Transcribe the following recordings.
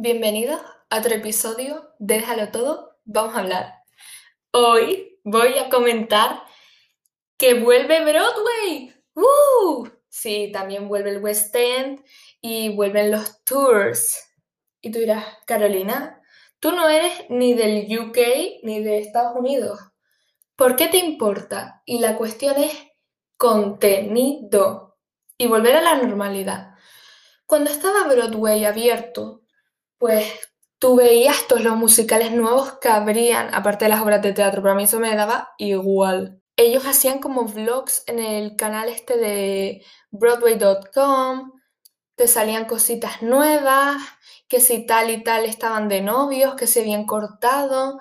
Bienvenidos a otro episodio de Déjalo Todo, vamos a hablar. Hoy voy a comentar que vuelve Broadway. ¡Uh! Sí, también vuelve el West End y vuelven los tours. Y tú dirás, Carolina, tú no eres ni del UK ni de Estados Unidos. ¿Por qué te importa? Y la cuestión es contenido y volver a la normalidad. Cuando estaba Broadway abierto, pues tú veías todos los musicales nuevos que habrían, aparte de las obras de teatro, pero a mí eso me daba igual. Ellos hacían como vlogs en el canal este de Broadway.com, te salían cositas nuevas, que si tal y tal estaban de novios, que se habían cortado.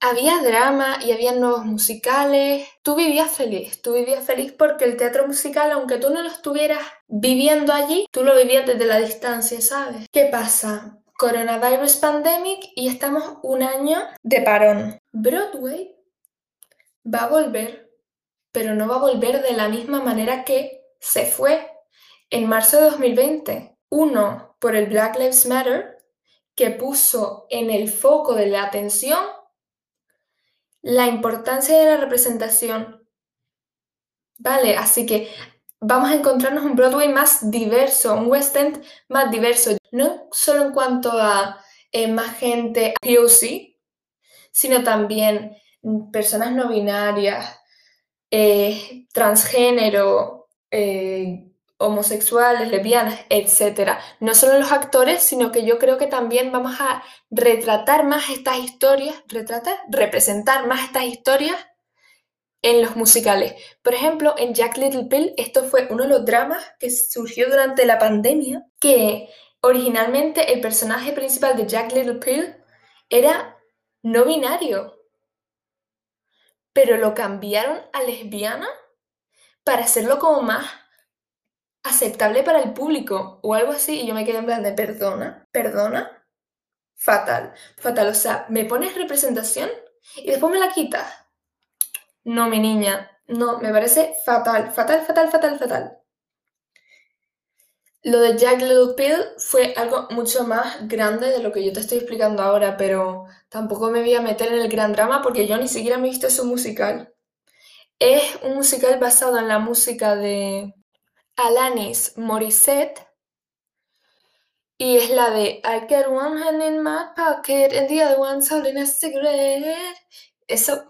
Había drama y había nuevos musicales. Tú vivías feliz, tú vivías feliz porque el teatro musical, aunque tú no lo estuvieras viviendo allí, tú lo vivías desde la distancia, ¿sabes? ¿Qué pasa? Coronavirus Pandemic y estamos un año de parón. Broadway va a volver, pero no va a volver de la misma manera que se fue en marzo de 2020. Uno, por el Black Lives Matter, que puso en el foco de la atención la importancia de la representación. Vale, así que vamos a encontrarnos un Broadway más diverso, un West End más diverso, no solo en cuanto a eh, más gente POC, sino también personas no binarias, eh, transgénero, eh, homosexuales, lesbianas, etc. No solo los actores, sino que yo creo que también vamos a retratar más estas historias, retratar, representar más estas historias en los musicales. Por ejemplo, en Jack Little Pill, esto fue uno de los dramas que surgió durante la pandemia, que originalmente el personaje principal de Jack Little Pill era no binario, pero lo cambiaron a lesbiana para hacerlo como más aceptable para el público o algo así y yo me quedé en plan de perdona, perdona, fatal, fatal, o sea, me pones representación y después me la quitas. No, mi niña, no, me parece fatal, fatal, fatal, fatal, fatal. Lo de Jack Little Pill fue algo mucho más grande de lo que yo te estoy explicando ahora, pero tampoco me voy a meter en el gran drama porque yo ni siquiera me he visto su musical. Es un musical basado en la música de Alanis Morissette y es la de I get one hand in my pocket and the other one's holding a cigarette. Eso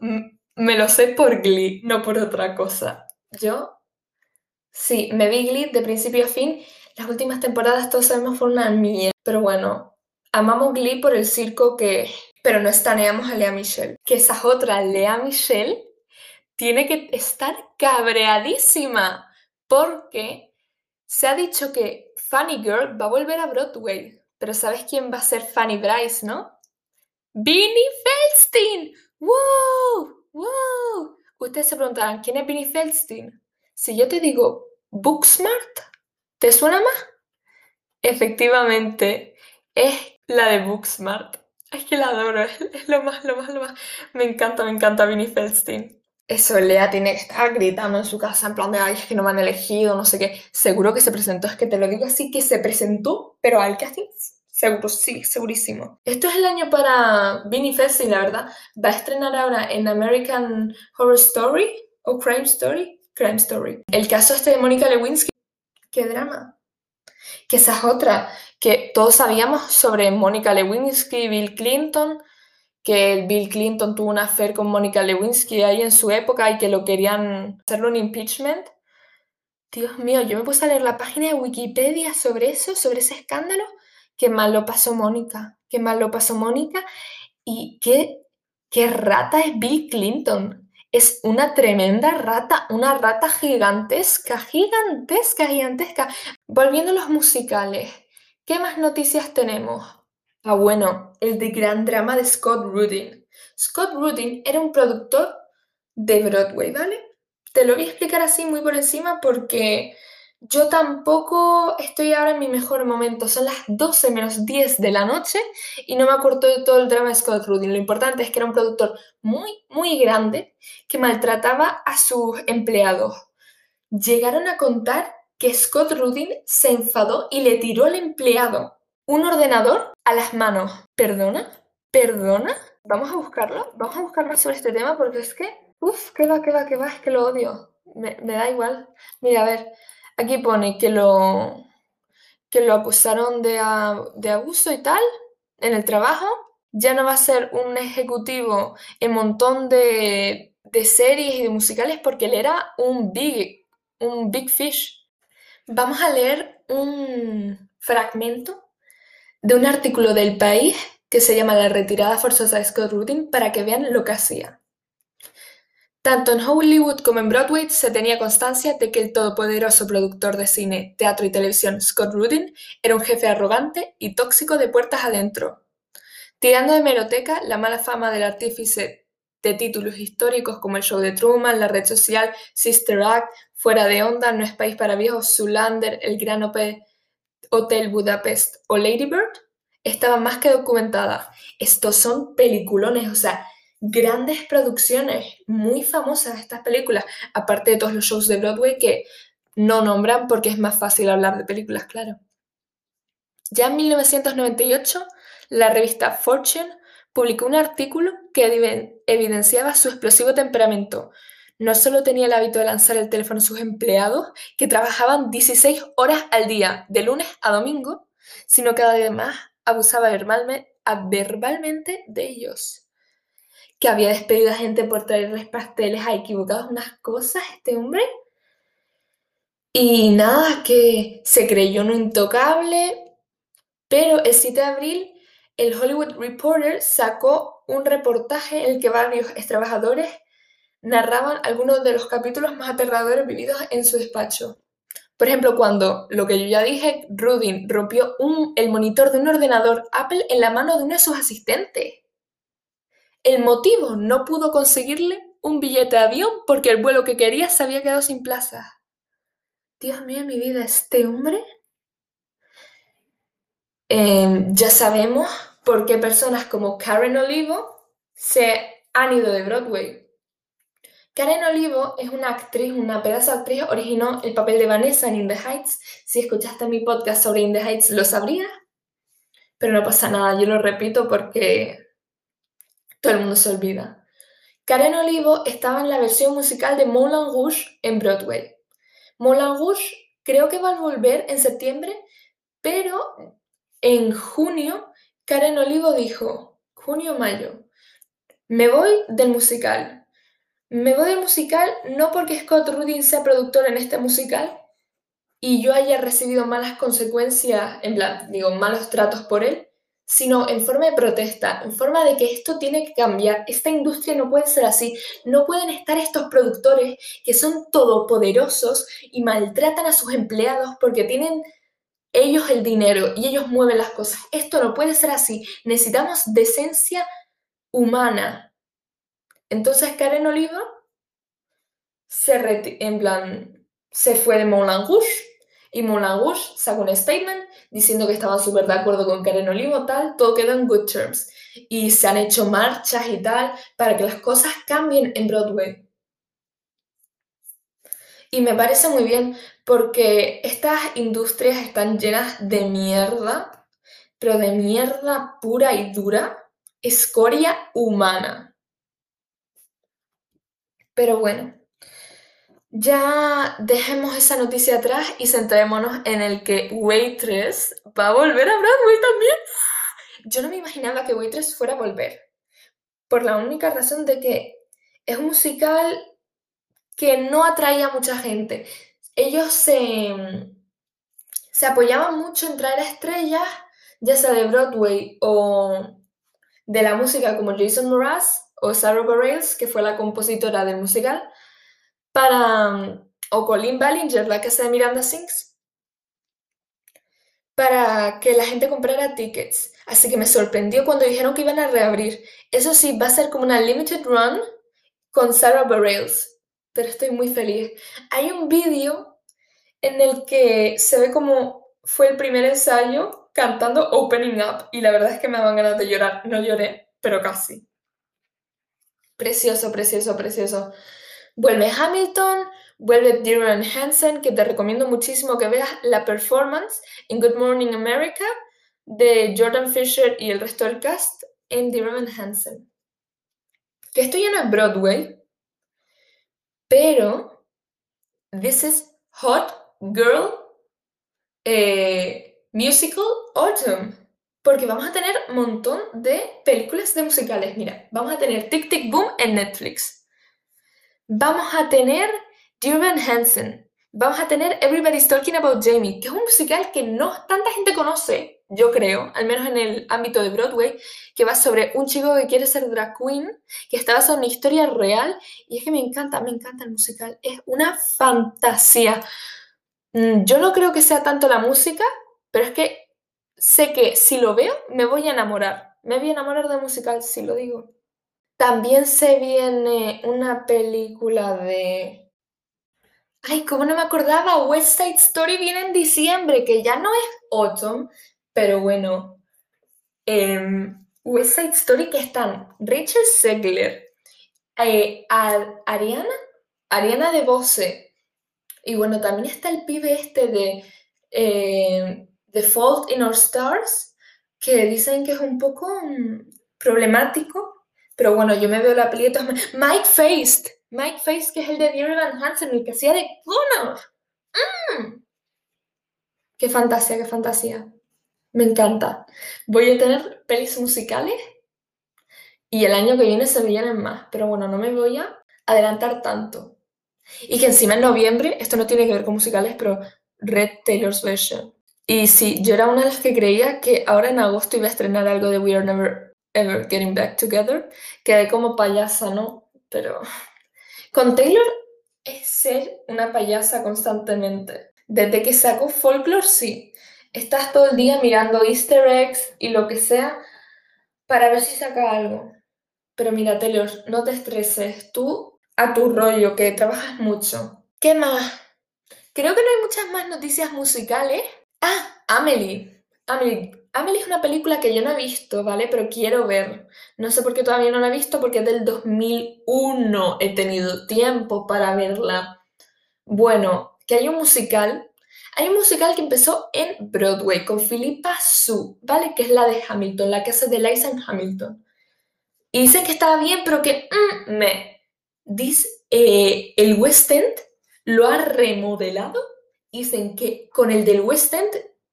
me lo sé por Glee, no por otra cosa. Yo, sí, me vi Glee de principio a fin. Las últimas temporadas todos sabemos fue una mierda. Pero bueno, amamos Glee por el circo que... Pero no estaneamos a Lea Michelle. Que esa otra, Lea Michelle, tiene que estar cabreadísima. Porque se ha dicho que Funny Girl va a volver a Broadway. Pero ¿sabes quién va a ser Fanny Bryce, no? ¡Vinnie Feldstein! ¡Wow! ¡Wow! Ustedes se preguntarán, ¿quién es Vinnie Feldstein? Si yo te digo Booksmart, ¿te suena más? Efectivamente, es la de Booksmart. Es que la adoro, es, lo más, lo más, lo más. Me encanta, me encanta Vinnie Feldstein. Eso, Lea tiene que estar gritando en su casa en plan de, ay, es que no me han elegido, no sé qué. Seguro que se presentó, es que te lo digo así, que se presentó, pero al casting Seguro, sí, segurísimo. Esto es el año para Vinnie y la verdad. Va a estrenar ahora en American Horror Story o Crime Story. Crime Story. El caso este de Mónica Lewinsky. ¡Qué drama! Que esa es otra. Que todos sabíamos sobre Mónica Lewinsky y Bill Clinton. Que Bill Clinton tuvo una affair con Mónica Lewinsky ahí en su época y que lo querían hacerlo un impeachment. Dios mío, yo me puse a leer la página de Wikipedia sobre eso, sobre ese escándalo qué mal lo pasó Mónica, qué mal lo pasó Mónica y qué, qué rata es Bill Clinton. Es una tremenda rata, una rata gigantesca, gigantesca, gigantesca. Volviendo a los musicales, ¿qué más noticias tenemos? Ah, bueno, el de gran drama de Scott Rudin. Scott Rudin era un productor de Broadway, ¿vale? Te lo voy a explicar así muy por encima porque yo tampoco estoy ahora en mi mejor momento. Son las 12 menos 10 de la noche y no me acuerdo de todo el drama de Scott Rudin. Lo importante es que era un productor muy, muy grande que maltrataba a sus empleados. Llegaron a contar que Scott Rudin se enfadó y le tiró al empleado un ordenador a las manos. ¿Perdona? ¿Perdona? Vamos a buscarlo. Vamos a buscar más sobre este tema porque es que, uff, que va, que va, que va, es que lo odio. Me, me da igual. Mira, a ver, aquí pone que lo, que lo acusaron de, de abuso y tal en el trabajo. Ya no va a ser un ejecutivo en montón de, de series y de musicales porque él era un big, un big fish. Vamos a leer un fragmento de un artículo del país que se llama La retirada forzosa de Scott Rudin para que vean lo que hacía. Tanto en Hollywood como en Broadway se tenía constancia de que el todopoderoso productor de cine, teatro y televisión Scott Rudin era un jefe arrogante y tóxico de puertas adentro. Tirando de meroteca, la mala fama del artífice de títulos históricos como el show de Truman, la red social, Sister Act, Fuera de Onda, No es País para Viejos, Zulander, El Gran Hotel Budapest o Lady Bird, estaba más que documentada. Estos son peliculones, o sea, grandes producciones, muy famosas estas películas, aparte de todos los shows de Broadway que no nombran porque es más fácil hablar de películas, claro. Ya en 1998, la revista Fortune publicó un artículo que evidenciaba su explosivo temperamento. No solo tenía el hábito de lanzar el teléfono a sus empleados, que trabajaban 16 horas al día, de lunes a domingo, sino que además abusaba verbalmente de ellos que había despedido a gente por traerles pasteles a equivocados, unas cosas, este hombre. Y nada, que se creyó un intocable, pero el 7 de abril el Hollywood Reporter sacó un reportaje en el que varios trabajadores narraban algunos de los capítulos más aterradores vividos en su despacho. Por ejemplo, cuando, lo que yo ya dije, Rudin rompió el monitor de un ordenador Apple en la mano de uno de sus asistentes. El motivo, no pudo conseguirle un billete de avión porque el vuelo que quería se había quedado sin plaza. Dios mío, mi vida, este hombre. Em, ya sabemos por qué personas como Karen Olivo se han ido de Broadway. Karen Olivo es una actriz, una pedazo de actriz, originó el papel de Vanessa en In the Heights. Si escuchaste mi podcast sobre In the Heights, lo sabrías. Pero no pasa nada, yo lo repito porque todo el mundo se olvida. Karen Olivo estaba en la versión musical de Moulin Rouge en Broadway. Moulin Rouge creo que va a volver en septiembre, pero en junio Karen Olivo dijo, junio-mayo, me voy del musical. Me voy del musical no porque Scott Rudin sea productor en este musical y yo haya recibido malas consecuencias, en plan, digo, malos tratos por él, sino en forma de protesta, en forma de que esto tiene que cambiar, esta industria no puede ser así, no pueden estar estos productores que son todopoderosos y maltratan a sus empleados porque tienen ellos el dinero y ellos mueven las cosas. Esto no puede ser así, necesitamos decencia humana. Entonces Karen Oliva se, en plan, se fue de Moulin Rouge y Moulin Rouge sacó un statement diciendo que estaban súper de acuerdo con Karen Olivo, tal, todo quedó en good terms. Y se han hecho marchas y tal para que las cosas cambien en Broadway. Y me parece muy bien porque estas industrias están llenas de mierda, pero de mierda pura y dura, escoria humana. Pero bueno, ya dejemos esa noticia atrás y centrémonos en el que Waitress va a volver a Broadway también. Yo no me imaginaba que Waitress fuera a volver, por la única razón de que es un musical que no atraía a mucha gente. Ellos se, se apoyaban mucho en traer estrellas, ya sea de Broadway o de la música como Jason Mraz o Sarah Bareilles, que fue la compositora del musical, para, o Colin Ballinger, la casa de Miranda Sings, para que la gente comprara tickets. Así que me sorprendió cuando dijeron que iban a reabrir. Eso sí, va a ser como una limited run con Sarah Bareilles, pero estoy muy feliz. Hay un vídeo en el que se ve como fue el primer ensayo cantando Opening Up y la verdad es que me daban ganas de llorar. No lloré, pero casi. Precioso, precioso, precioso. Vuelve Hamilton, vuelve Dear Hansen, que te recomiendo muchísimo que veas la performance en Good Morning America de Jordan Fisher y el resto del cast en Dear Evan Hansen. Que esto ya no es Broadway, pero this is Hot Girl eh, Musical Autumn. Porque vamos a tener un montón de películas de musicales. Mira, vamos a tener Tic Tic Boom en Netflix. Vamos a tener Dear Hansen. Vamos a tener Everybody's Talking About Jamie, que es un musical que no tanta gente conoce, yo creo, al menos en el ámbito de Broadway, que va sobre un chico que quiere ser drag queen, que está basado en una historia real, y es que me encanta, me encanta el musical, es una fantasía. Mm, yo no creo que sea tanto la música, pero es que sé que si lo veo me voy a enamorar. Me voy a enamorar de musical, si lo digo. También se viene una película de... Ay, ¿cómo no me acordaba? West Side Story viene en diciembre, que ya no es autumn, pero bueno. Em, West Side Story que están Rachel Segler, eh, Ariana, Ariana de Bose, y bueno, también está el pibe este de eh, The Fault in Our Stars, que dicen que es un poco mm, problemático, pero bueno, yo me veo la película. Mike Feist, Mike Feist, que es el de Dear Evan Hansen, el que hacía de Connor. Mm. Qué fantasía, qué fantasía. Me encanta. Voy a tener pelis musicales y el año que viene se vienen más, pero bueno, no me voy a adelantar tanto. Y que encima en noviembre, esto no tiene que ver con musicales, pero Red Taylor's Version. Y sí, yo era una de las que creía que ahora en agosto iba a estrenar algo de We Are Never Ever Getting Back Together. Quedé como payasa, ¿no? Pero con Taylor es ser una payasa constantemente. Desde que sacó Folklore, sí. Estás todo el día mirando easter eggs y lo que sea para ver si saca algo. Pero mira, Taylor, no te estreses. Tú a tu rollo, que trabajas mucho. ¿Qué más? Creo que no hay muchas más noticias musicales. Ah, Amelie. Amelie. Es una película que yo no he visto, ¿vale? Pero quiero ver. No sé por qué todavía no la he visto, porque es del 2001. He tenido tiempo para verla. Bueno, que hay un musical. Hay un musical que empezó en Broadway con Philippa Sue, ¿vale? Que es la de Hamilton, la que hace de Liza en Hamilton. Y dicen que estaba bien, pero que mm, me dice, eh, el West End lo ha remodelado. Dicen que con el del West End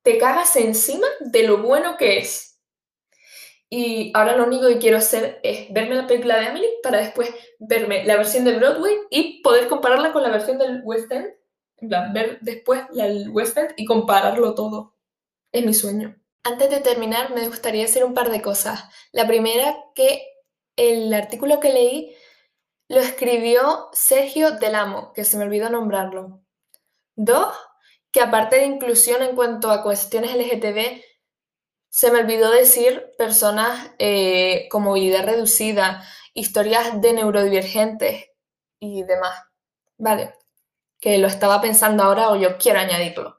te cagas encima de lo bueno que es. Y ahora lo único que quiero hacer es verme la película de Emily para después verme la versión de Broadway y poder compararla con la versión del West End. En plan, ver después el West End y compararlo todo. Es mi sueño. Antes de terminar, me gustaría decir un par de cosas. La primera, que el artículo que leí lo escribió Sergio Delamo, que se me olvidó nombrarlo. Dos, que aparte de inclusión en cuanto a cuestiones LGTB, se me olvidó decir personas eh, con movilidad reducida, historias de neurodivergentes y demás. Vale, que lo estaba pensando ahora o yo quiero añadirlo.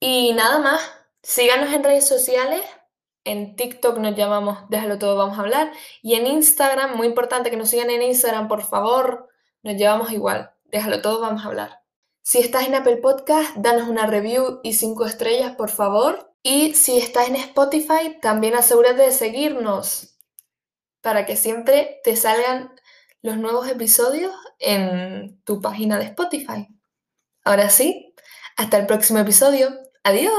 Y nada más, síganos en redes sociales en TikTok nos llamamos Déjalo todo, vamos a hablar. Y en Instagram, muy importante que nos sigan en Instagram, por favor, nos llevamos igual. Déjalo todo, vamos a hablar. Si estás en Apple Podcast, danos una review y cinco estrellas, por favor. Y si estás en Spotify, también asegúrate de seguirnos para que siempre te salgan los nuevos episodios en tu página de Spotify. Ahora sí, hasta el próximo episodio. Adiós.